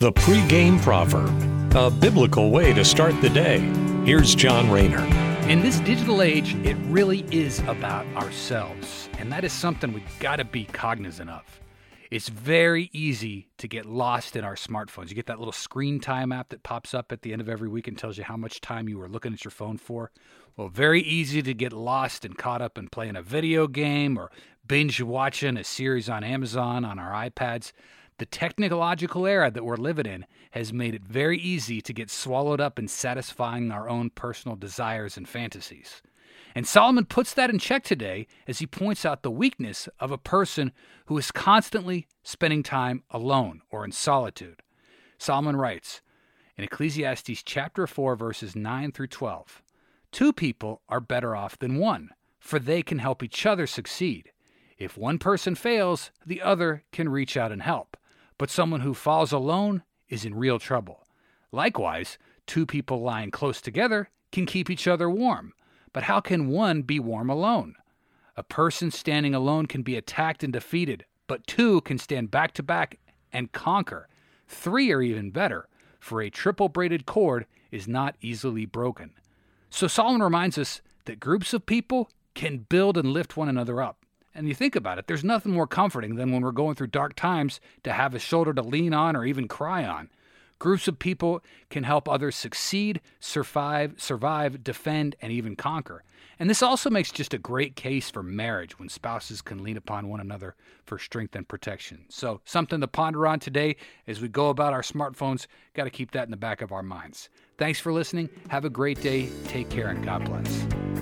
The pregame proverb, a biblical way to start the day. Here's John Rayner. In this digital age, it really is about ourselves, and that is something we've got to be cognizant of. It's very easy to get lost in our smartphones. You get that little screen time app that pops up at the end of every week and tells you how much time you were looking at your phone for. Well, very easy to get lost and caught up in playing a video game or binge watching a series on Amazon on our iPads. The technological era that we're living in has made it very easy to get swallowed up in satisfying our own personal desires and fantasies. And Solomon puts that in check today as he points out the weakness of a person who is constantly spending time alone or in solitude. Solomon writes in Ecclesiastes chapter 4 verses 9 through 12, Two people are better off than one, for they can help each other succeed. If one person fails, the other can reach out and help but someone who falls alone is in real trouble. Likewise, two people lying close together can keep each other warm, but how can one be warm alone? A person standing alone can be attacked and defeated, but two can stand back to back and conquer. Three are even better, for a triple braided cord is not easily broken. So Solomon reminds us that groups of people can build and lift one another up. And you think about it, there's nothing more comforting than when we're going through dark times to have a shoulder to lean on or even cry on. Groups of people can help others succeed, survive, survive, defend, and even conquer. And this also makes just a great case for marriage when spouses can lean upon one another for strength and protection. So, something to ponder on today as we go about our smartphones. Got to keep that in the back of our minds. Thanks for listening. Have a great day. Take care and God bless.